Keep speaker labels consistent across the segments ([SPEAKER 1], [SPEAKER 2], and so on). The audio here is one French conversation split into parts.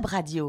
[SPEAKER 1] Radio.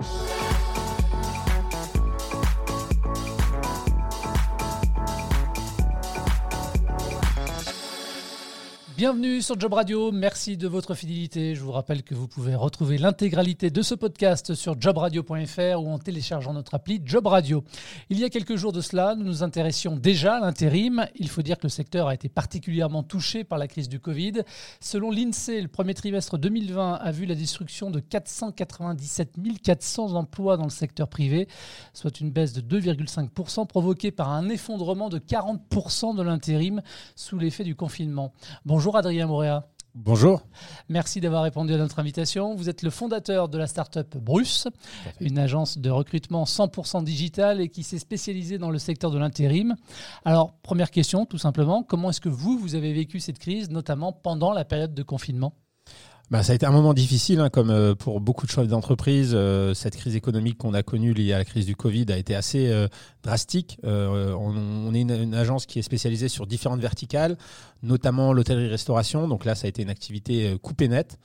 [SPEAKER 2] Bienvenue sur Job Radio, merci de votre fidélité. Je vous rappelle que vous pouvez retrouver l'intégralité de ce podcast sur jobradio.fr ou en téléchargeant notre appli Job Radio. Il y a quelques jours de cela, nous nous intéressions déjà à l'intérim. Il faut dire que le secteur a été particulièrement touché par la crise du Covid. Selon l'INSEE, le premier trimestre 2020 a vu la destruction de 497 400 emplois dans le secteur privé, soit une baisse de 2,5% provoquée par un effondrement de 40% de l'intérim sous l'effet du confinement. Bonjour Bonjour Adrien Moréa.
[SPEAKER 3] Bonjour.
[SPEAKER 2] Merci d'avoir répondu à notre invitation. Vous êtes le fondateur de la start-up Bruce, une agence de recrutement 100% digital et qui s'est spécialisée dans le secteur de l'intérim. Alors, première question, tout simplement, comment est-ce que vous, vous avez vécu cette crise, notamment pendant la période de confinement?
[SPEAKER 3] Bah, ça a été un moment difficile, hein, comme euh, pour beaucoup de chefs d'entreprise. Euh, cette crise économique qu'on a connue liée à la crise du Covid a été assez euh, drastique. On, est une, agence qui est spécialisée sur différentes verticales, notamment l'hôtellerie-restauration. Donc là, ça a été une activité coupée nette.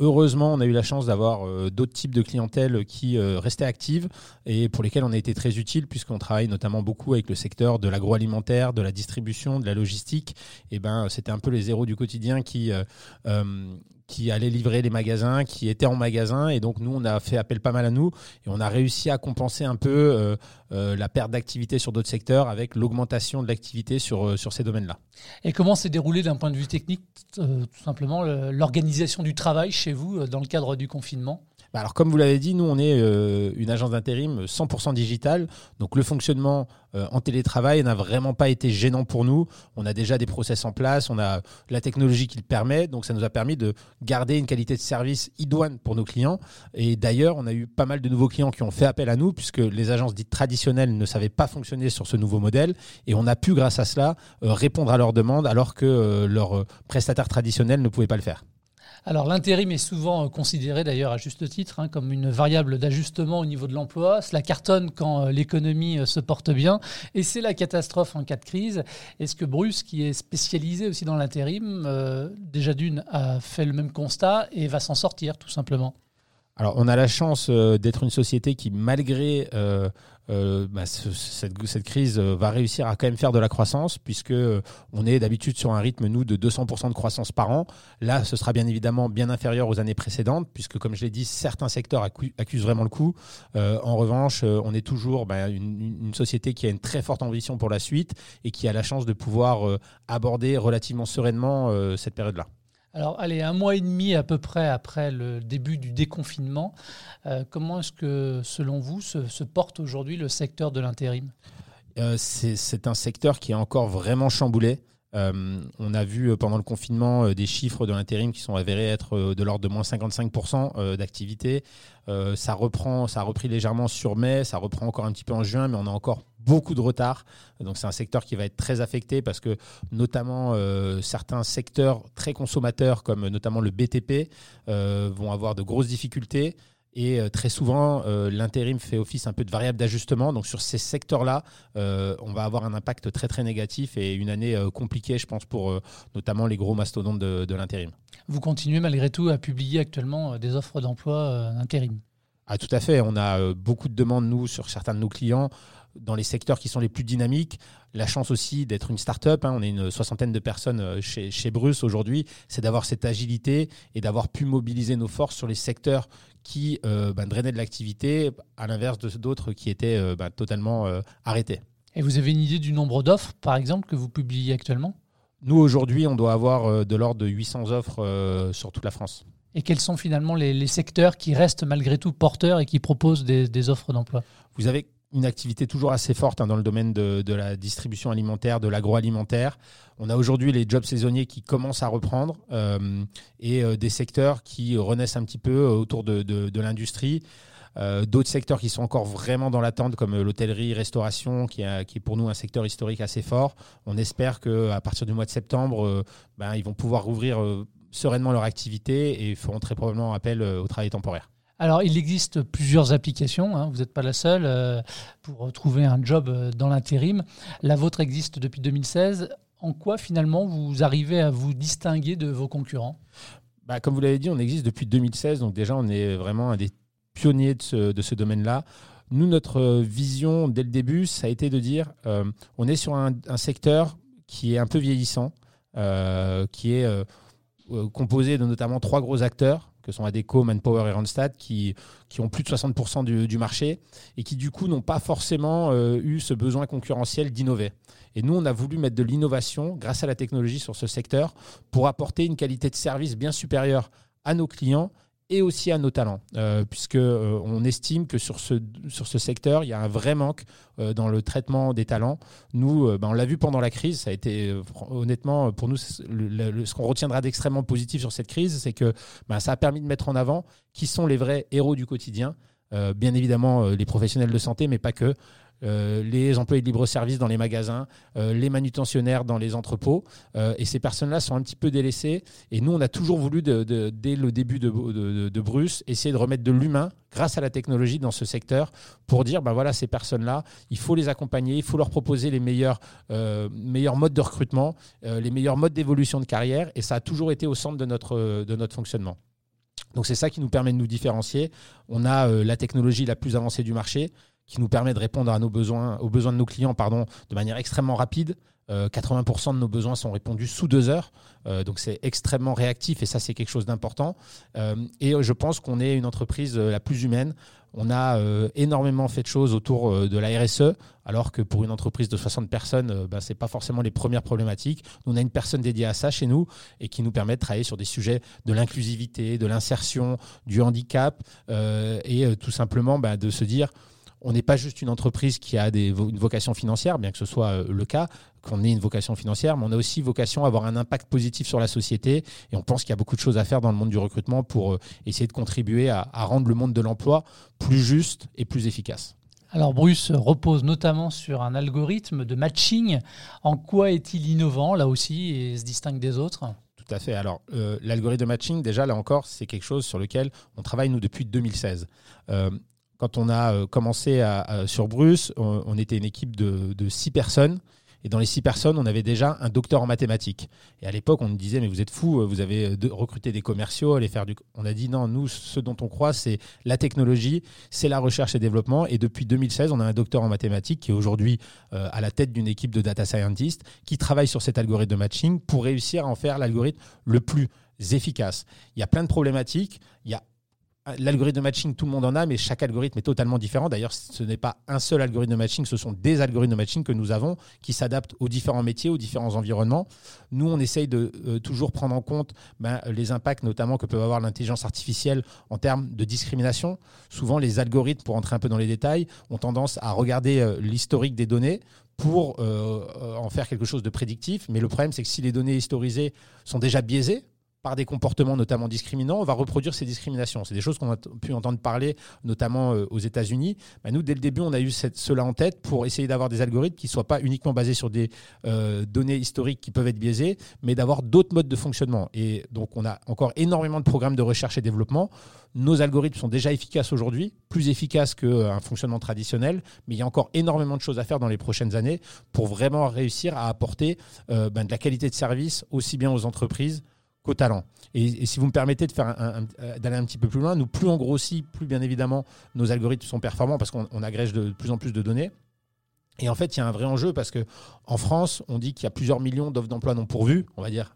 [SPEAKER 3] Heureusement, on a eu la chance d'avoir d'autres types de clientèle qui restaient actives et pour lesquelles on a été très utile puisqu'on travaille notamment beaucoup avec le secteur de l'agroalimentaire, de la distribution, de la logistique. Et ben, c'était un peu les zéros du quotidien qui qui allaient livrer les magasins, qui étaient en magasin. Et donc, nous, on a fait appel pas mal à nous et on a réussi à compenser un peu euh, euh, la perte d'activité sur d'autres secteurs avec l'augmentation de l'activité sur, euh, sur ces domaines-là.
[SPEAKER 2] Et comment s'est déroulé d'un point de vue technique, tout simplement, l'organisation du travail chez vous dans le cadre du confinement?
[SPEAKER 3] Bah, alors, comme vous l'avez dit, nous, on est euh, une agence d'intérim 100% digitale. Donc, le fonctionnement euh, en télétravail n'a vraiment pas été gênant pour nous. On a déjà des process en place, on a la technologie qui le permet. Donc, ça nous a permis de garder une qualité de service idoine pour nos clients. Et d'ailleurs, on a eu pas mal de nouveaux clients qui ont fait appel à nous puisque les agences dites traditionnelles ne savaient pas fonctionner sur ce nouveau modèle. Et on a pu, grâce à cela, euh, répondre à leurs demandes alors que leurs prestataires traditionnels ne pouvaient pas le faire.
[SPEAKER 2] Alors l'intérim est souvent euh, considéré d'ailleurs à juste titre hein, comme une variable d'ajustement au niveau de l'emploi. Cela cartonne quand euh, l'économie euh, se porte bien et c'est la catastrophe en cas de crise. Est-ce que Bruce, qui est spécialisé aussi dans l'intérim, déjà d'une a fait le même constat et va s'en sortir tout simplement?
[SPEAKER 3] Alors, on a la chance d'être une société qui, malgré euh, bah, cette, crise euh, va réussir à quand même faire de la croissance, puisque euh, on est d'habitude sur un rythme, nous, de 200% de croissance par an. Là, ce sera bien évidemment bien inférieur aux années précédentes, puisque, comme je l'ai dit, certains secteurs accusent vraiment le coup. en revanche, on est toujours bah, une, société qui a une très forte ambition pour la suite et qui a la chance de pouvoir aborder relativement sereinement cette période-là.
[SPEAKER 2] Alors, allez, un mois et demi à peu près après le début du déconfinement, euh, comment est-ce que, selon vous, se, porte aujourd'hui le secteur de l'intérim?
[SPEAKER 3] Euh, C'est un secteur qui est encore vraiment chamboulé. Euh, on a vu pendant le confinement des chiffres de l'intérim qui sont avérés être de l'ordre de moins 55% d'activité. ça reprend, ça a repris légèrement sur mai, ça reprend encore un petit peu en juin, mais on a encore beaucoup de retard. Donc c'est un secteur qui va être très affecté parce que notamment euh, certains secteurs très consommateurs comme notamment le BTP euh, vont avoir de grosses difficultés. Et euh, très souvent, l'intérim fait office un peu de variable d'ajustement. Donc sur ces secteurs-là, on va avoir un impact très très négatif et une année compliquée, je pense, pour notamment les gros mastodontes de, de l'intérim.
[SPEAKER 2] Vous continuez malgré tout à publier actuellement des offres d'emploi intérim
[SPEAKER 3] ah, tout à fait. On a beaucoup de demandes, nous, sur certains de nos clients dans les secteurs qui sont les plus dynamiques. La chance aussi d'être une start-up, hein, on est une soixantaine de personnes euh, chez, chez Bruce aujourd'hui, c'est d'avoir cette agilité et d'avoir pu mobiliser nos forces sur les secteurs qui euh, ben, drainaient de l'activité, à l'inverse de d'autres qui étaient euh, ben, totalement arrêtés.
[SPEAKER 2] Et vous avez une idée du nombre d'offres, par exemple, que vous publiez actuellement?
[SPEAKER 3] Nous, aujourd'hui, on doit avoir de l'ordre de 800 offres sur toute la France.
[SPEAKER 2] Et quels sont finalement les, secteurs qui restent malgré tout porteurs et qui proposent des, des offres d'emploi?
[SPEAKER 3] Vous avez une activité toujours assez forte hein, dans le domaine de, la distribution alimentaire, de l'agroalimentaire. On a aujourd'hui les jobs saisonniers qui commencent à reprendre euh, et euh, des secteurs qui renaissent un petit peu euh, autour de, l'industrie. D'autres secteurs qui sont encore vraiment dans l'attente, comme l'hôtellerie, restauration, qui, est pour nous un secteur historique assez fort. On espère qu'à partir du mois de septembre, ben, ils vont pouvoir rouvrir sereinement leur activité et feront très probablement appel au travail temporaire.
[SPEAKER 2] Alors, il existe plusieurs applications, hein. vous n'êtes pas la seule, euh, pour trouver un job euh, dans l'intérim. La vôtre existe depuis 2016. En quoi, finalement, vous arrivez à vous distinguer de vos concurrents?
[SPEAKER 3] Bah, Comme vous l'avez dit, on existe depuis 2016, donc déjà, on est vraiment un des pionniers de ce, domaine-là. Nous, notre vision dès le début, ça a été de dire, on est sur un, secteur qui est un peu vieillissant, qui est composé de notamment trois gros acteurs que sont Adeco, Manpower et Randstad, qui, qui ont plus de 60% du, du, marché et qui du coup n'ont pas forcément euh, eu ce besoin concurrentiel d'innover. Et nous, on a voulu mettre de l'innovation grâce à la technologie sur ce secteur pour apporter une qualité de service bien supérieure à nos clients et aussi à nos talents, euh, puisque euh, on estime que sur ce, secteur, il y a un vrai manque euh, dans le traitement des talents. Nous, euh, ben, on l'a vu pendant la crise, ça a été honnêtement pour nous ce qu'on retiendra d'extrêmement positif sur cette crise, c'est que ben, ça a permis de mettre en avant qui sont les vrais héros du quotidien. bien évidemment les professionnels de santé, mais pas que. Euh, les employés de libre-service dans les magasins, euh, les manutentionnaires dans les entrepôts. Euh, et ces personnes-là sont un petit peu délaissées. Et nous, on a toujours voulu, dès le début de, Bruce, essayer de remettre de l'humain grâce à la technologie dans ce secteur pour dire, ben voilà, ces personnes-là, il faut les accompagner, il faut leur proposer les meilleurs, meilleurs modes de recrutement, les meilleurs modes d'évolution de carrière. Et ça a toujours été au centre de notre, de notre fonctionnement. Donc c'est ça qui nous permet de nous différencier. On a la technologie la plus avancée du marché qui nous permet de répondre à nos besoins, aux besoins de nos clients pardon, de manière extrêmement rapide. 80% euh, de nos besoins sont répondus sous deux heures. Euh, donc c'est extrêmement réactif et ça c'est quelque chose d'important. Euh, et je pense qu'on est une entreprise la plus humaine. On a énormément fait de choses autour de la RSE, alors que pour une entreprise de 60 personnes, bah, ce n'est pas forcément les premières problématiques. on a une personne dédiée à ça chez nous et qui nous permet de travailler sur des sujets de l'inclusivité, de l'insertion, du handicap et tout simplement bah, de se dire on n'est pas juste une entreprise qui a des, une vocation financière, bien que ce soit euh, le cas, qu'on ait une vocation financière, mais on a aussi vocation à avoir un impact positif sur la société. Et on pense qu'il y a beaucoup de choses à faire dans le monde du recrutement pour euh, essayer de contribuer à, rendre le monde de l'emploi plus juste et plus efficace.
[SPEAKER 2] Alors Bruce repose notamment sur un algorithme de matching. En quoi est-il innovant là aussi et se distingue des autres?
[SPEAKER 3] Tout à fait. Alors, euh, l'algorithme de matching, déjà, là encore, c'est quelque chose sur lequel on travaille, nous, depuis 2016 quand on a euh, commencé sur Bruce, on, était une équipe de, six personnes. Et dans les six personnes, on avait déjà un docteur en mathématiques. Et à l'époque, on nous disait, mais vous êtes fous, vous avez recruté des commerciaux, aller faire du... On a dit, non, nous, ce dont on croit, c'est la technologie, c'est la recherche et développement. Et depuis 2016, on a un docteur en mathématiques qui est aujourd'hui euh, à la tête d'une équipe de data scientists qui travaille sur cet algorithme de matching pour réussir à en faire l'algorithme le plus efficace. Il y a plein de problématiques. Il y a L'algorithme de matching, tout le monde en a, mais chaque algorithme est totalement différent. D'ailleurs, ce n'est pas un seul algorithme de matching, ce sont des algorithmes de matching que nous avons qui s'adaptent aux différents métiers, aux différents environnements. Nous, on essaye de euh, toujours prendre en compte ben, les impacts, notamment que peut avoir l'intelligence artificielle en termes de discrimination. Souvent, les algorithmes, pour entrer un peu dans les détails, ont tendance à regarder euh, l'historique des données pour euh, en faire quelque chose de prédictif. Mais le problème, c'est que si les données historisées sont déjà biaisées, par des comportements notamment discriminants, on va reproduire ces discriminations. C'est des choses qu'on a pu entendre parler, notamment euh, aux États-Unis. Bah, nous, dès le début, on a eu cela en tête pour essayer d'avoir des algorithmes qui ne soient pas uniquement basés sur des euh, données historiques qui peuvent être biaisées, mais d'avoir d'autres modes de fonctionnement. Et donc, on a encore énormément de programmes de recherche et développement. Nos algorithmes sont déjà efficaces aujourd'hui, plus efficaces qu'un euh, fonctionnement traditionnel, mais il y a encore énormément de choses à faire dans les prochaines années pour vraiment réussir à apporter ben, de la qualité de service aussi bien aux entreprises qu'au talent. Et, si vous me permettez euh, d'aller un petit peu plus loin, nous, plus on grossit, plus bien évidemment nos algorithmes sont performants parce qu'on agrège de plus en plus de données. Et en fait, il y a un vrai enjeu parce que en France, on dit qu'il y a plusieurs millions d'offres d'emploi non pourvues, on va dire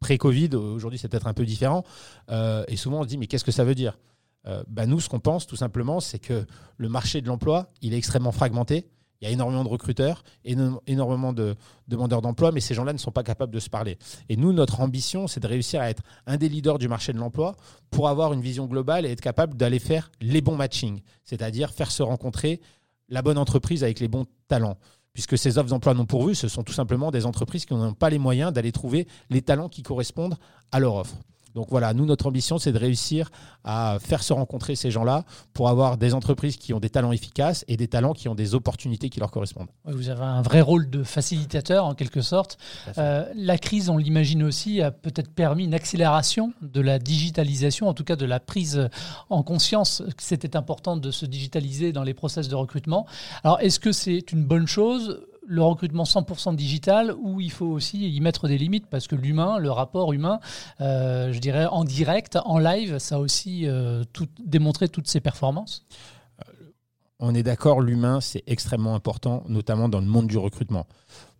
[SPEAKER 3] pré-Covid. Aujourd'hui, c'est peut-être un peu différent. Euh, et souvent, on se dit, mais qu'est-ce que ça veut dire? Euh, bah, Nous, ce qu'on pense tout simplement, c'est que le marché de l'emploi, il est extrêmement fragmenté. Il y a énormément de recruteurs, énormément de demandeurs d'emploi, mais ces gens-là ne sont pas capables de se parler. Et nous, notre ambition, c'est de réussir à être un des leaders du marché de l'emploi pour avoir une vision globale et être capable d'aller faire les bons matchings, c'est-à-dire faire se rencontrer la bonne entreprise avec les bons talents. Puisque ces offres d'emploi non pourvues, ce sont tout simplement des entreprises qui n'ont pas les moyens d'aller trouver les talents qui correspondent à leur offre. Donc voilà, nous, notre ambition, c'est de réussir à faire se rencontrer ces gens-là pour avoir des entreprises qui ont des talents efficaces et des talents qui ont des opportunités qui leur correspondent.
[SPEAKER 2] Vous avez un vrai rôle de facilitateur en quelque sorte. Euh, la crise, on l'imagine aussi, a peut-être permis une accélération de la digitalisation, en tout cas de la prise en conscience que c'était important de se digitaliser dans les process de recrutement. Alors est-ce que c'est une bonne chose le recrutement 100% digital ou il faut aussi y mettre des limites parce que l'humain, le rapport humain, je dirais en direct, en live, ça a aussi tout, démontré toutes ses performances
[SPEAKER 3] on est d'accord, l'humain, c'est extrêmement important, notamment dans le monde du recrutement.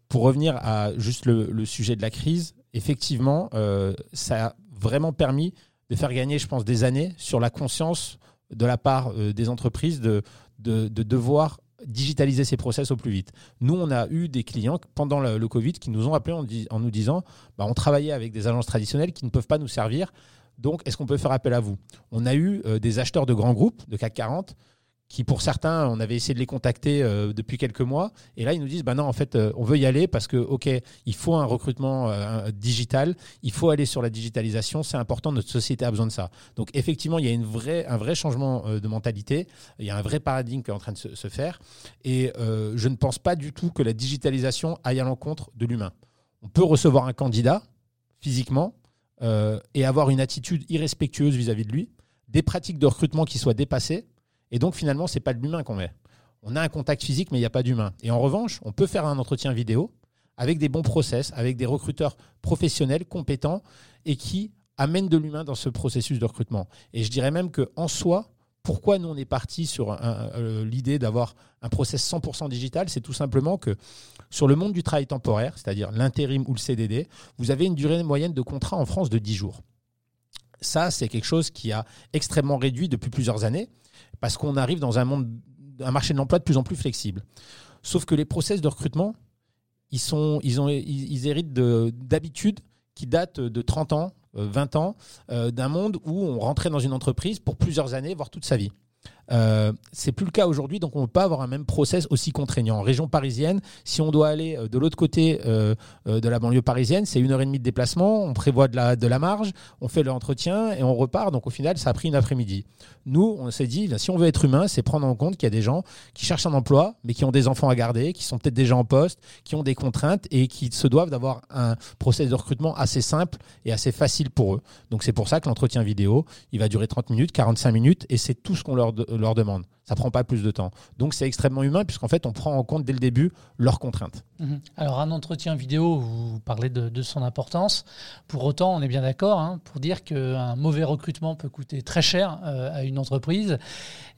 [SPEAKER 3] Pour revenir à juste le, sujet de la crise, effectivement, euh, ça a vraiment permis de faire gagner, je pense, des années sur la conscience de la part euh, des entreprises de, de, devoir digitaliser ces process au plus vite. Nous, on a eu des clients pendant le, Covid qui nous ont appelés en, nous disant bah, on travaillait avec des agences traditionnelles qui ne peuvent pas nous servir. Donc, est-ce qu'on peut faire appel à vous? On a eu euh, des acheteurs de grands groupes, de CAC 40, qui pour certains, on avait essayé de les contacter euh, depuis quelques mois, et là ils nous disent, bah non, en fait, euh, on veut y aller parce que, ok, il faut un recrutement euh, digital, il faut aller sur la digitalisation, c'est important, notre société a besoin de ça. Donc effectivement, il y a une vraie, un vrai changement de mentalité, il y a un vrai paradigme qui est en train de se, faire, et je ne pense pas du tout que la digitalisation aille à l'encontre de l'humain. On peut recevoir un candidat physiquement et avoir une attitude irrespectueuse vis-à-vis -vis de lui, des pratiques de recrutement qui soient dépassées et donc finalement, c'est pas de l'humain qu'on met. On a un contact physique, mais il n'y a pas d'humain. Et en revanche, on peut faire un entretien vidéo avec des bons process, avec des recruteurs professionnels, compétents, et qui amènent de l'humain dans ce processus de recrutement. Et je dirais même qu'en soi, pourquoi nous on est parti sur euh, l'idée d'avoir un process 100% digital C'est tout simplement que sur le monde du travail temporaire, c'est-à-dire l'intérim ou le CDD, vous avez une durée moyenne de contrat en France de 10 jours. Ça, c'est quelque chose qui a extrêmement réduit depuis plusieurs années parce qu'on arrive dans un monde, un marché de l'emploi de plus en plus flexible. Sauf que les process de recrutement, ils, héritent d'habitudes qui datent de 30 ans, 20 euh, ans, euh, d'un monde où on rentrait dans une entreprise pour plusieurs années, voire toute sa vie. Euh, c'est plus le cas aujourd'hui, donc on ne peut pas avoir un même process aussi contraignant. En région parisienne, si on doit aller euh, de l'autre côté euh, de la banlieue parisienne, c'est une heure et demie de déplacement, on prévoit de la, de la marge, on fait l'entretien et on repart. Donc au final, ça a pris une après-midi. Nous, on s'est dit, si on veut être humain, c'est prendre en compte qu'il y a des gens qui cherchent un emploi, mais qui ont des enfants à garder, qui sont peut-être déjà en poste, qui ont des contraintes et qui se doivent d'avoir un process de recrutement assez simple et assez facile pour eux. Donc c'est pour ça que l'entretien vidéo, il va durer 30 minutes, 45 minutes et c'est tout ce qu'on leur leur demande. Ça prend pas plus de temps. Donc c'est extrêmement humain puisqu'en fait on prend en compte dès le début leurs contraintes.
[SPEAKER 2] Mhm. Alors un entretien vidéo, vous parlez de, son importance. Pour autant, on est bien d'accord hein, pour dire qu'un mauvais recrutement peut coûter très cher euh, à une entreprise.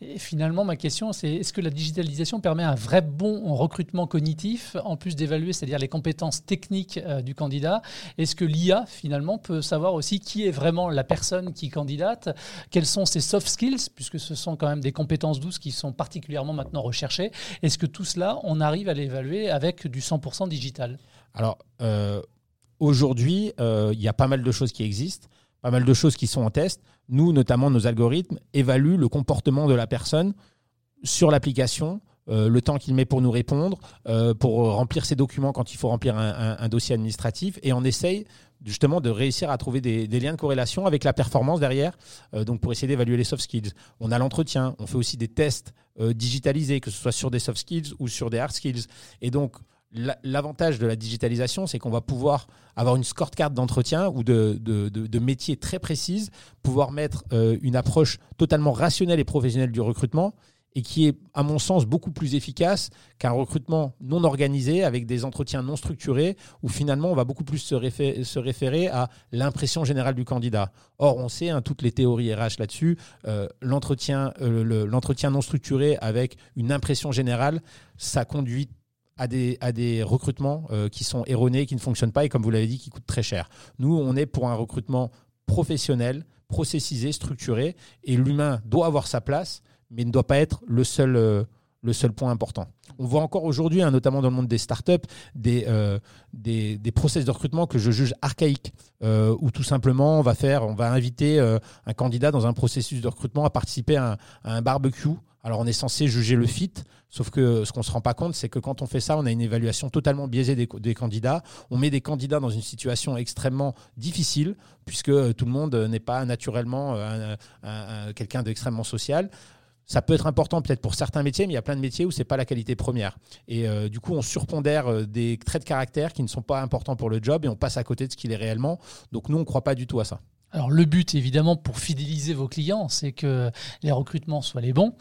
[SPEAKER 2] Et finalement, ma question c'est est-ce que la digitalisation permet un vrai bon recrutement cognitif en plus d'évaluer, c'est-à-dire les compétences techniques euh, du candidat? Est-ce que l'IA finalement peut savoir aussi qui est vraiment la personne qui candidate? Quels sont ses soft skills puisque ce sont quand même des compétences douces qui sont particulièrement maintenant recherchées. Est-ce que tout cela, on arrive à l'évaluer avec du 100% digital?
[SPEAKER 3] Alors, euh, aujourd'hui, euh, il y a pas mal de choses qui existent, pas mal de choses qui sont en test. Nous, notamment, nos algorithmes évaluent le comportement de la personne sur l'application. Euh, le temps qu'il met pour nous répondre, pour remplir ses documents quand il faut remplir un, un dossier administratif, et on essaye justement de réussir à trouver des, liens de corrélation avec la performance derrière, euh, donc pour essayer d'évaluer les soft skills. On a l'entretien, on fait aussi des tests euh, digitalisés, que ce soit sur des soft skills ou sur des hard skills. Et donc, l'avantage de la digitalisation, c'est qu'on va pouvoir avoir une scorecard d'entretien ou de, de, de, métiers très précise, pouvoir mettre euh, une approche totalement rationnelle et professionnelle du recrutement et qui est, à mon sens, beaucoup plus efficace qu'un recrutement non organisé avec des entretiens non structurés où finalement on va beaucoup plus se, référer, à l'impression générale du candidat. Or, on sait, hein, toutes les théories RH là-dessus, euh, l'entretien, euh, l'entretien non structuré avec une impression générale, ça conduit à des, à des recrutements euh, qui sont erronés, qui ne fonctionnent pas et comme vous l'avez dit, qui coûtent très cher. Nous, on est pour un recrutement professionnel, processisé, structuré et l'humain doit avoir sa place mais ne doit pas être le seul, euh, le seul point important. On voit encore aujourd'hui, hein, notamment dans le monde des startups, des, euh, des, process de recrutement que je juge archaïques, euh, où tout simplement on va faire, on va inviter un candidat dans un processus de recrutement à participer à un, barbecue. Alors on est censé juger le fit, sauf que ce qu'on se rend pas compte, c'est que quand on fait ça, on a une évaluation totalement biaisée des, candidats. On met des candidats dans une situation extrêmement difficile, puisque tout le monde n'est pas naturellement quelqu'un d'extrêmement social ça peut être important peut-être pour certains métiers, mais il y a plein de métiers où c'est pas la qualité première. Et euh, du coup, on surpondère euh, des traits de caractère qui ne sont pas importants pour le job et on passe à côté de ce qu'il est réellement. Donc nous, on ne croit pas du tout à ça.
[SPEAKER 2] Alors le but, évidemment, pour fidéliser vos clients, c'est que les recrutements soient les bons.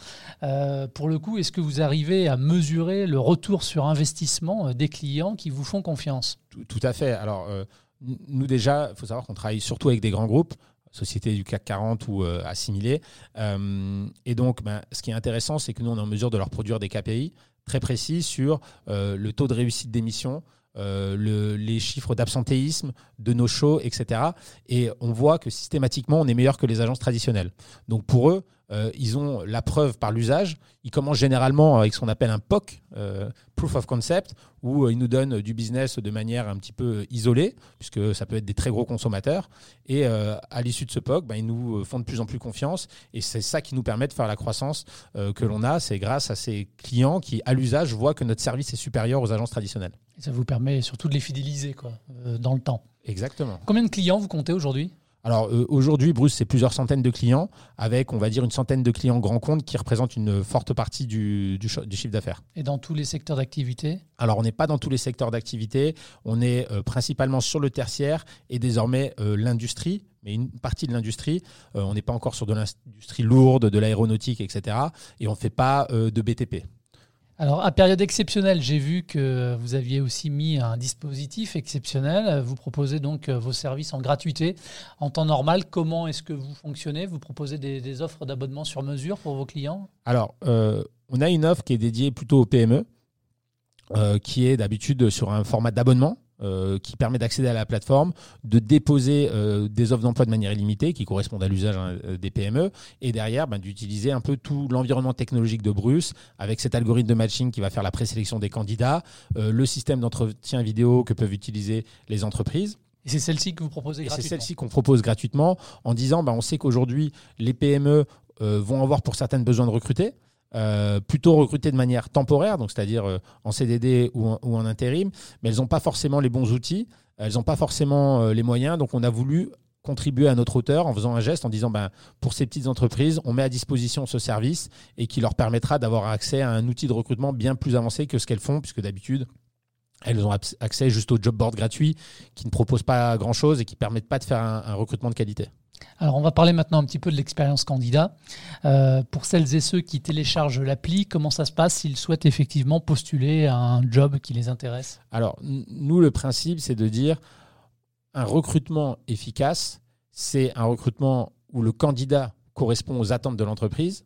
[SPEAKER 2] Euh, pour le coup, est-ce que vous arrivez à mesurer le retour sur investissement des clients qui vous font confiance?
[SPEAKER 3] Tout, à fait. Alors euh, nous déjà, il faut savoir qu'on travaille surtout avec des grands groupes sociétés du CAC 40 ou assimilées. et donc, ben, ce qui est intéressant, c'est que nous, on est en mesure de leur produire des KPI très précis sur le taux de réussite d'émission, euh, les chiffres d'absentéisme, de nos shows, etc. Et on voit que systématiquement, on est meilleur que les agences traditionnelles. Donc pour eux, euh, ils ont la preuve par l'usage. Ils commencent généralement avec ce qu'on appelle un POC, euh, Proof of Concept, où ils nous donnent du business de manière un petit peu isolée, puisque ça peut être des très gros consommateurs. Et à l'issue de ce POC, ben, ils nous font de plus en plus confiance. Et c'est ça qui nous permet de faire la croissance que l'on a. C'est grâce à ces clients qui, à l'usage, voient que notre service est supérieur aux agences traditionnelles.
[SPEAKER 2] Et ça vous permet surtout de les fidéliser quoi, euh, dans le temps.
[SPEAKER 3] Exactement.
[SPEAKER 2] Combien de clients vous comptez aujourd'hui?
[SPEAKER 3] Alors euh, aujourd'hui, Bruce, c'est plusieurs centaines de clients, avec, on va dire, une centaine de clients grands comptes qui représentent une forte partie du, du, chiffre d'affaires.
[SPEAKER 2] Et dans tous les secteurs d'activité?
[SPEAKER 3] Alors on n'est pas dans tous les secteurs d'activité, on est euh, principalement sur le tertiaire et désormais l'industrie, mais une partie de l'industrie. on n'est pas encore sur de l'industrie lourde, de l'aéronautique, etc. Et on ne fait pas de BTP.
[SPEAKER 2] Alors, à période exceptionnelle, j'ai vu que vous aviez aussi mis un dispositif exceptionnel. Vous proposez donc euh, vos services en gratuité. En temps normal, comment est-ce que vous fonctionnez? Vous proposez des, offres d'abonnement sur mesure pour vos clients?
[SPEAKER 3] Alors, euh, on a une offre qui est dédiée plutôt aux PME, euh, qui est d'habitude sur un format d'abonnement. Euh, qui permet d'accéder à la plateforme, de déposer euh, des offres d'emploi de manière illimitée qui correspondent à l'usage hein, euh, des PME, et derrière ben, d'utiliser un peu tout l'environnement technologique de Bruce avec cet algorithme de matching qui va faire la présélection des candidats, le système d'entretien vidéo que peuvent utiliser les entreprises.
[SPEAKER 2] Et c'est celle-ci que vous proposez gratuitement
[SPEAKER 3] C'est celle-ci qu'on propose gratuitement en disant ben, on sait qu'aujourd'hui les PME vont avoir pour certaines besoin de recruter. Euh, plutôt recruter de manière temporaire, donc c'est-à-dire euh, en CDD ou en, intérim, mais elles n'ont pas forcément les bons outils, elles n'ont pas forcément euh, les moyens, donc on a voulu contribuer à notre hauteur en faisant un geste en disant ben, pour ces petites entreprises, on met à disposition ce service et qui leur permettra d'avoir accès à un outil de recrutement bien plus avancé que ce qu'elles font, puisque d'habitude, elles ont accès juste au job board gratuit qui ne propose pas grand-chose et qui ne permettent pas de faire un recrutement de qualité.
[SPEAKER 2] Alors, on va parler maintenant un petit peu de l'expérience candidat. Euh, pour celles et ceux qui téléchargent l'appli, comment ça se passe s'ils souhaitent effectivement postuler à un job qui les intéresse?
[SPEAKER 3] Alors, nous, le principe, c'est de dire un recrutement efficace, c'est un recrutement où le candidat correspond aux attentes de l'entreprise,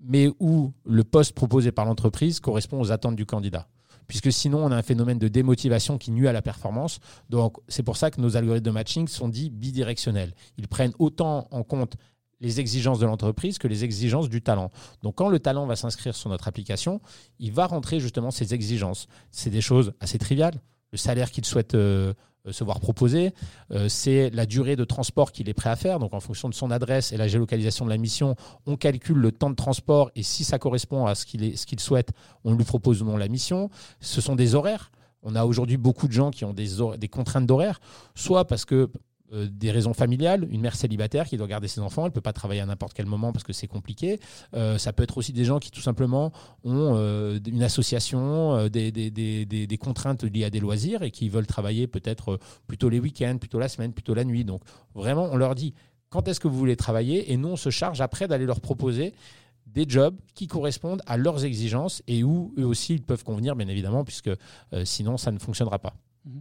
[SPEAKER 3] mais où le poste proposé par l'entreprise correspond aux attentes du candidat puisque sinon on a un phénomène de démotivation qui nuit à la performance. Donc c'est pour ça que nos algorithmes de matching sont dits bidirectionnels. Ils prennent autant en compte les exigences de l'entreprise que les exigences du talent. Donc quand le talent va s'inscrire sur notre application, il va rentrer justement ses exigences. C'est des choses assez triviales. Le salaire qu'il souhaite euh, se voir proposer. Euh, c'est la durée de transport qu'il est prêt à faire. Donc, en fonction de son adresse et la géolocalisation de la mission, on calcule le temps de transport et si ça correspond à ce qu'il ce qu'il souhaite, on lui propose ou non la mission. Ce sont des horaires. On a aujourd'hui beaucoup de gens qui ont des, des contraintes d'horaire, soit parce que euh, des raisons familiales, une mère célibataire qui doit garder ses enfants, elle ne peut pas travailler à n'importe quel moment parce que c'est compliqué. Euh, ça peut être aussi des gens qui tout simplement ont euh, une association, des, des, des, des, contraintes liées à des loisirs et qui veulent travailler peut-être plutôt les week-ends, plutôt la semaine, plutôt la nuit. Donc vraiment, on leur dit quand est-ce que vous voulez travailler? Et nous, on se charge après d'aller leur proposer des jobs qui correspondent à leurs exigences et où eux aussi ils peuvent convenir, bien évidemment, puisque sinon ça ne fonctionnera pas.
[SPEAKER 2] Mmh.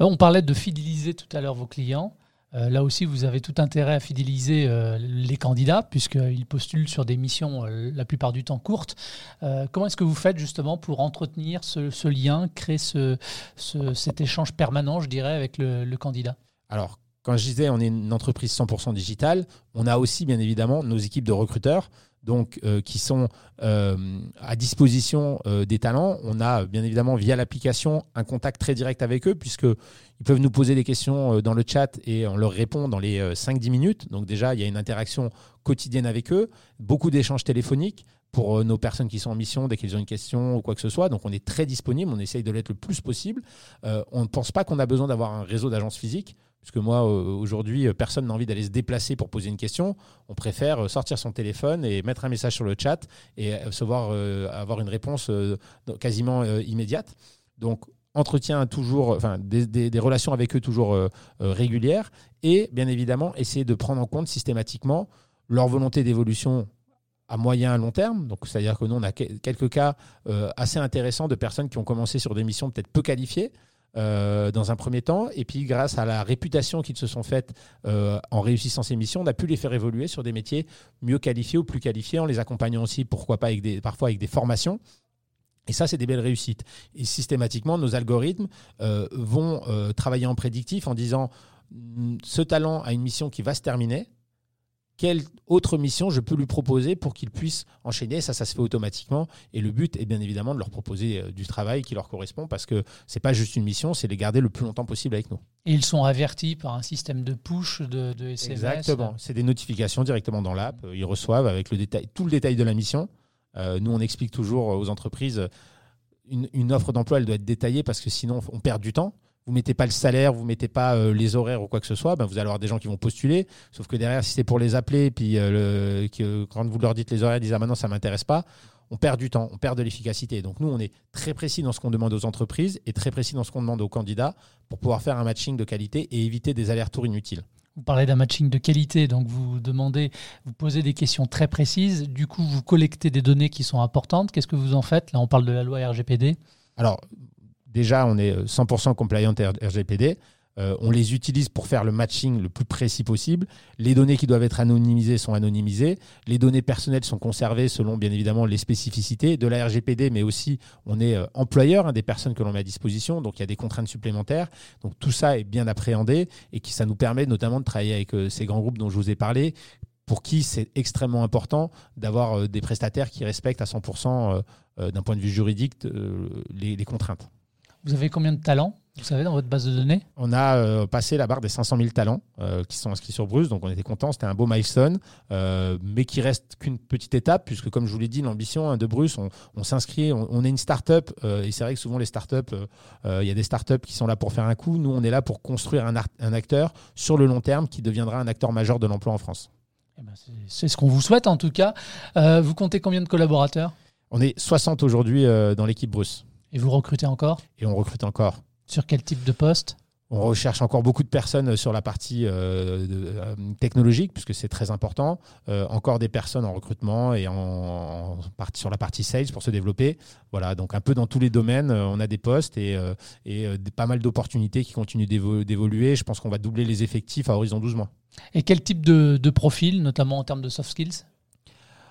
[SPEAKER 2] On parlait de fidéliser tout à l'heure vos clients. Euh, là aussi, vous avez tout intérêt à fidéliser euh, les candidats, puisqu'ils postulent sur des missions euh, la plupart du temps courtes. comment est-ce que vous faites justement pour entretenir ce, lien, créer ce, cet échange permanent, je dirais, avec le, le candidat?
[SPEAKER 3] Alors, quand je disais on est une entreprise 100% digitale, on a aussi bien évidemment nos équipes de recruteurs donc euh, qui sont euh, à disposition euh, des talents. On a bien évidemment via l'application un contact très direct avec eux puisque ils peuvent nous poser des questions dans le chat et on leur répond dans les 5-10 minutes. Donc déjà, il y a une interaction quotidienne avec eux, beaucoup d'échanges téléphoniques pour nos personnes qui sont en mission dès qu'ils ont une question ou quoi que ce soit. Donc on est très disponible, on essaye de l'être le plus possible. on ne pense pas qu'on a besoin d'avoir un réseau d'agences physiques. Parce que moi, aujourd'hui, personne n'a envie d'aller se déplacer pour poser une question. On préfère sortir son téléphone et mettre un message sur le chat et euh, avoir une réponse euh, quasiment euh, immédiate. Donc, entretien toujours, enfin, des, relations avec eux toujours régulières et bien évidemment essayer de prendre en compte systématiquement leur volonté d'évolution à moyen à long terme. Donc, c'est-à-dire que nous, on a quelques cas assez intéressants de personnes qui ont commencé sur des missions peut-être peu qualifiées, euh, dans un premier temps. Et puis, grâce à la réputation qu'ils se sont faites euh, en réussissant ces missions, on a pu les faire évoluer sur des métiers mieux qualifiés ou plus qualifiés, en les accompagnant aussi, pourquoi pas, parfois avec des formations. Et ça, c'est des belles réussites. Et systématiquement, nos algorithmes euh, vont travailler en prédictif en disant hmm, ce talent a une mission qui va se terminer quelle autre mission je peux lui proposer pour qu'il puisse enchaîner. Ça, ça se fait automatiquement. Et le but est bien évidemment de leur proposer euh, du travail qui leur correspond parce que c'est pas juste une mission, c'est les garder le plus longtemps possible avec nous.
[SPEAKER 2] Et ils sont avertis par un système de push, de, SMS
[SPEAKER 3] Exactement. C'est des notifications directement dans l'app. Ils reçoivent avec le détail, tout le détail de la mission. Euh, nous, on explique toujours aux entreprises une, une offre d'emploi, elle doit être détaillée parce que sinon, on perd du temps vous mettez pas le salaire, vous mettez pas euh, les horaires ou quoi que ce soit, ben vous allez avoir des gens qui vont postuler. Sauf que derrière, si c'est pour les appeler, puis euh, le, euh, quand vous leur dites les horaires, ils disent ah maintenant ça m'intéresse pas, on perd du temps, on perd de l'efficacité. Donc nous, on est très précis dans ce qu'on demande aux entreprises et très précis dans ce qu'on demande aux candidats pour pouvoir faire un matching de qualité et éviter des allers-retours inutiles.
[SPEAKER 2] Vous parlez d'un matching de qualité, donc vous demandez, vous posez des questions très précises. Du coup, vous collectez des données qui sont importantes. Qu'est-ce que vous en faites? Là, on parle de la loi RGPD.
[SPEAKER 3] Alors, déjà, on est 100% compliant RGPD. Euh, on les utilise pour faire le matching le plus précis possible. Les données qui doivent être anonymisées sont anonymisées. Les données personnelles sont conservées selon bien évidemment les spécificités de la RGPD, mais aussi on est euh, employeur hein, des personnes que l'on met à disposition, donc il y a des contraintes supplémentaires. Donc tout ça est bien appréhendé et qui ça nous permet notamment de travailler avec euh, ces grands groupes dont je vous ai parlé, pour qui c'est extrêmement important d'avoir des prestataires qui respectent à 100% d'un point de vue juridique les contraintes.
[SPEAKER 2] Vous avez combien de talents, vous savez, dans votre base de données?
[SPEAKER 3] On a euh, passé la barre des 500 000 talents euh, qui sont inscrits sur Bruce, donc on était content, c'était un beau milestone, euh, mais qui reste qu'une petite étape, puisque comme je vous l'ai dit, l'ambition hein, de Bruce, on, s'inscrit, on, est une start-up, et c'est vrai que souvent les start-up, il y a des start-up qui sont là pour faire un coup, nous on est là pour construire un, un acteur sur le long terme qui deviendra un acteur majeur de l'emploi en France.
[SPEAKER 2] Eh ben, c'est ce qu'on vous souhaite en tout cas. vous comptez combien de collaborateurs?
[SPEAKER 3] On est 60 aujourd'hui dans l'équipe Bruce.
[SPEAKER 2] Et vous recrutez encore
[SPEAKER 3] Et on recrute encore.
[SPEAKER 2] Sur quel type de poste
[SPEAKER 3] on recherche encore beaucoup de personnes sur la partie euh, euh, technologique, puisque c'est très important. Euh, encore des personnes en recrutement et en, sur la partie sales pour se développer. Voilà, donc un peu dans tous les domaines, on a des postes et, et pas mal d'opportunités qui continuent d'évoluer. Je pense qu'on va doubler les effectifs à horizon 12 mois.
[SPEAKER 2] Et quel type de, de profil, notamment en termes de soft skills?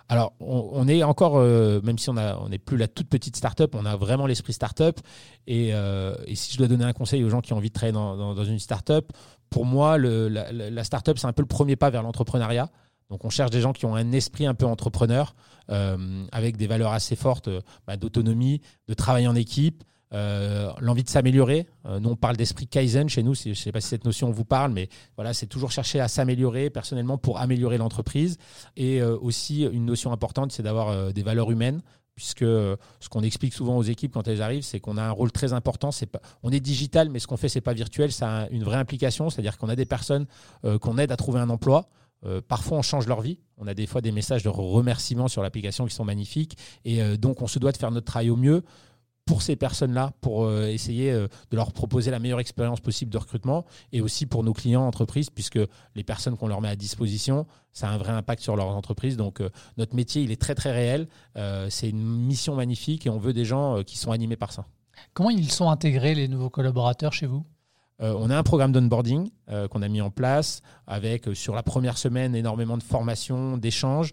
[SPEAKER 3] Alors, on, est encore, euh, même si on n'est plus la toute petite start-up, on a vraiment l'esprit start-up. Et, euh, et, si je dois donner un conseil aux gens qui ont envie de travailler dans, une start-up, pour moi, la, start-up, c'est un peu le premier pas vers l'entrepreneuriat. Donc, on cherche des gens qui ont un esprit un peu entrepreneur, euh, avec des valeurs assez fortes bah, d'autonomie, de travail en équipe, euh, l'envie de s'améliorer. Euh, nous, on parle d'esprit Kaizen chez nous. Je ne sais pas si cette notion vous parle, mais voilà, c'est toujours chercher à s'améliorer personnellement pour améliorer l'entreprise. Et euh, aussi, une notion importante, c'est d'avoir des valeurs humaines puisque ce qu'on explique souvent aux équipes quand elles arrivent, c'est qu'on a un rôle très important. Pas, on est digital, mais ce qu'on fait, c'est pas virtuel. Ça a une vraie implication, c'est-à-dire qu'on a des personnes qu'on aide à trouver un emploi. parfois, on change leur vie. On a des fois des messages de remerciements sur l'application qui sont magnifiques. Et donc, on se doit de faire notre travail au mieux pour ces personnes-là, pour euh, essayer euh, de leur proposer la meilleure expérience possible de recrutement et aussi pour nos clients entreprises, puisque les personnes qu'on leur met à disposition, ça a un vrai impact sur leur entreprise. Donc euh, notre métier, il est très très réel. c'est une mission magnifique et on veut des gens qui sont animés par ça.
[SPEAKER 2] Comment ils sont intégrés, les nouveaux collaborateurs chez vous?
[SPEAKER 3] Euh, on a un programme d'onboarding euh, qu'on a mis en place avec euh, sur la première semaine énormément de formations, d'échanges.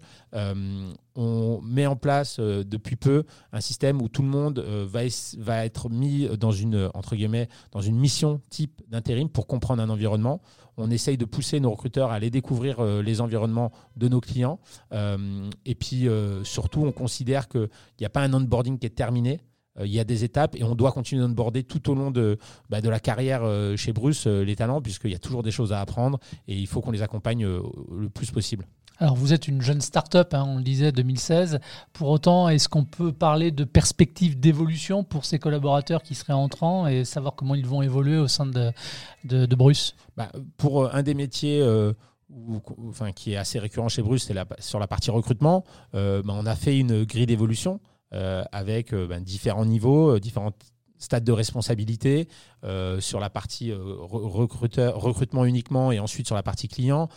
[SPEAKER 3] on met en place depuis peu un système où tout le monde va, va, être mis dans une entre guillemets dans une mission type d'intérim pour comprendre un environnement. On essaye de pousser nos recruteurs à aller découvrir les environnements de nos clients. et puis surtout, on considère qu'il n'y a pas un onboarding qui est terminé. Euh, il y a des étapes et on doit continuer d'onboarder tout au long de, bah, de la carrière euh, chez Bruce, euh, les talents, puisqu'il y a toujours des choses à apprendre et il faut qu'on les accompagne le plus possible.
[SPEAKER 2] Alors vous êtes une jeune start-up, hein, on le disait, 2016. Pour autant, est-ce qu'on peut parler de perspectives d'évolution pour ces collaborateurs qui seraient entrants et savoir comment ils vont évoluer au sein de, de, Bruce?
[SPEAKER 3] Bah, Pour un des métiers... enfin, qui est assez récurrent chez Bruce, c'est sur la partie recrutement. Bah, on a fait une grille d'évolution avec euh, ben, différents niveaux, euh, différentes stade de responsabilité, sur la partie recruteur, recrutement uniquement et ensuite sur la partie client,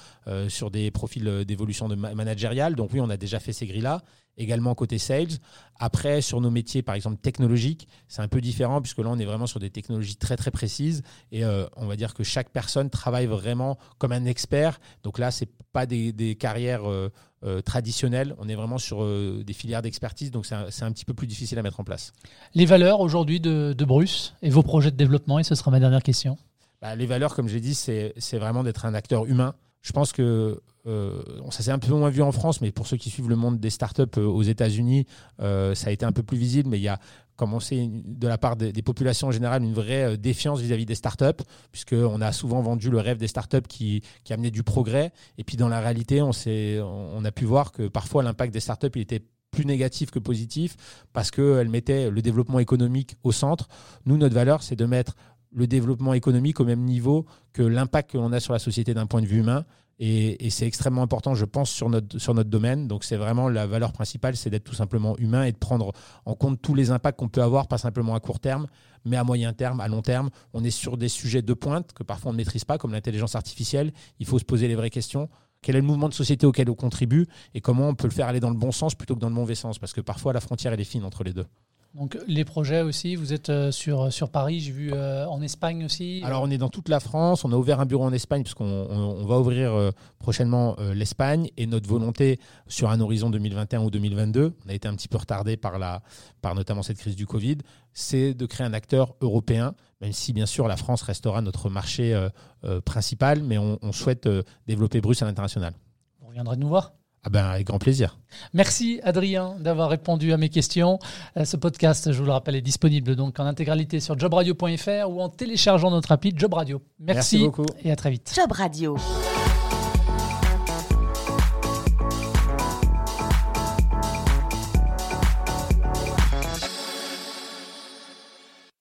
[SPEAKER 3] sur des profils d'évolution de managériale. Donc oui, on a déjà fait ces grilles-là également côté sales. Après, sur nos métiers, par exemple technologiques, c'est un peu différent puisque là, on est vraiment sur des technologies très très précises et euh, on va dire que chaque personne travaille vraiment comme un expert. Donc là, c'est pas des, carrières euh, euh, traditionnelles. On est vraiment sur des filières d'expertise, donc c'est un, petit peu plus difficile à mettre en place.
[SPEAKER 2] Les valeurs aujourd'hui de, Bruce et vos projets de développement, et ce sera ma dernière question.
[SPEAKER 3] Bah, les valeurs, comme j'ai dit, c'est vraiment d'être un acteur humain. Je pense que euh, ça s'est un peu moins vu en France, mais pour ceux qui suivent le monde des startups euh, aux États-Unis, euh, ça a été un peu plus visible. Mais il y a, comme on sait, de la part des, populations en général, une vraie défiance vis-à-vis des startups, puisqu'on a souvent vendu le rêve des startups qui, qui amenait du progrès. Et puis dans la réalité, on, a pu voir que parfois l'impact des startups était plus négatif que positif parce qu'elles mettaient le développement économique au centre. Nous, notre valeur, c'est de mettre le développement économique au même niveau que l'impact que l'on a sur la société d'un point de vue humain. Et, c'est extrêmement important, je pense, sur notre, sur notre domaine. Donc, c'est vraiment la valeur principale, c'est d'être tout simplement humain et de prendre en compte tous les impacts qu'on peut avoir, pas simplement à court terme, mais à moyen terme, à long terme. On est sur des sujets de pointe que parfois on ne maîtrise pas, comme l'intelligence artificielle. Il faut se poser les vraies questions. Quel est le mouvement de société auquel on contribue et comment on peut le faire aller dans le bon sens plutôt que dans le mauvais sens? Parce que parfois, la frontière, elle est fine entre les deux.
[SPEAKER 2] Donc les projets aussi, vous êtes euh, sur, sur Paris, j'ai vu euh, en Espagne aussi.
[SPEAKER 3] Alors on est dans toute la France, on a ouvert un bureau en Espagne puisqu'on on, va ouvrir euh, prochainement l'Espagne et notre volonté sur un horizon 2021 ou 2022, on a été un petit peu retardé par, la, par notamment cette crise du Covid, c'est de créer un acteur européen, même si bien sûr la France restera notre marché principal, mais on, on souhaite développer Bruce à l'international.
[SPEAKER 2] Vous reviendrez nous voir
[SPEAKER 3] ah ben, avec grand plaisir.
[SPEAKER 2] Merci Adrien d'avoir répondu à mes questions. Euh, ce podcast, je vous le rappelle, est disponible donc en intégralité sur jobradio.fr ou en téléchargeant notre appli Job Radio. Merci, Merci beaucoup. et à très vite. Job Radio.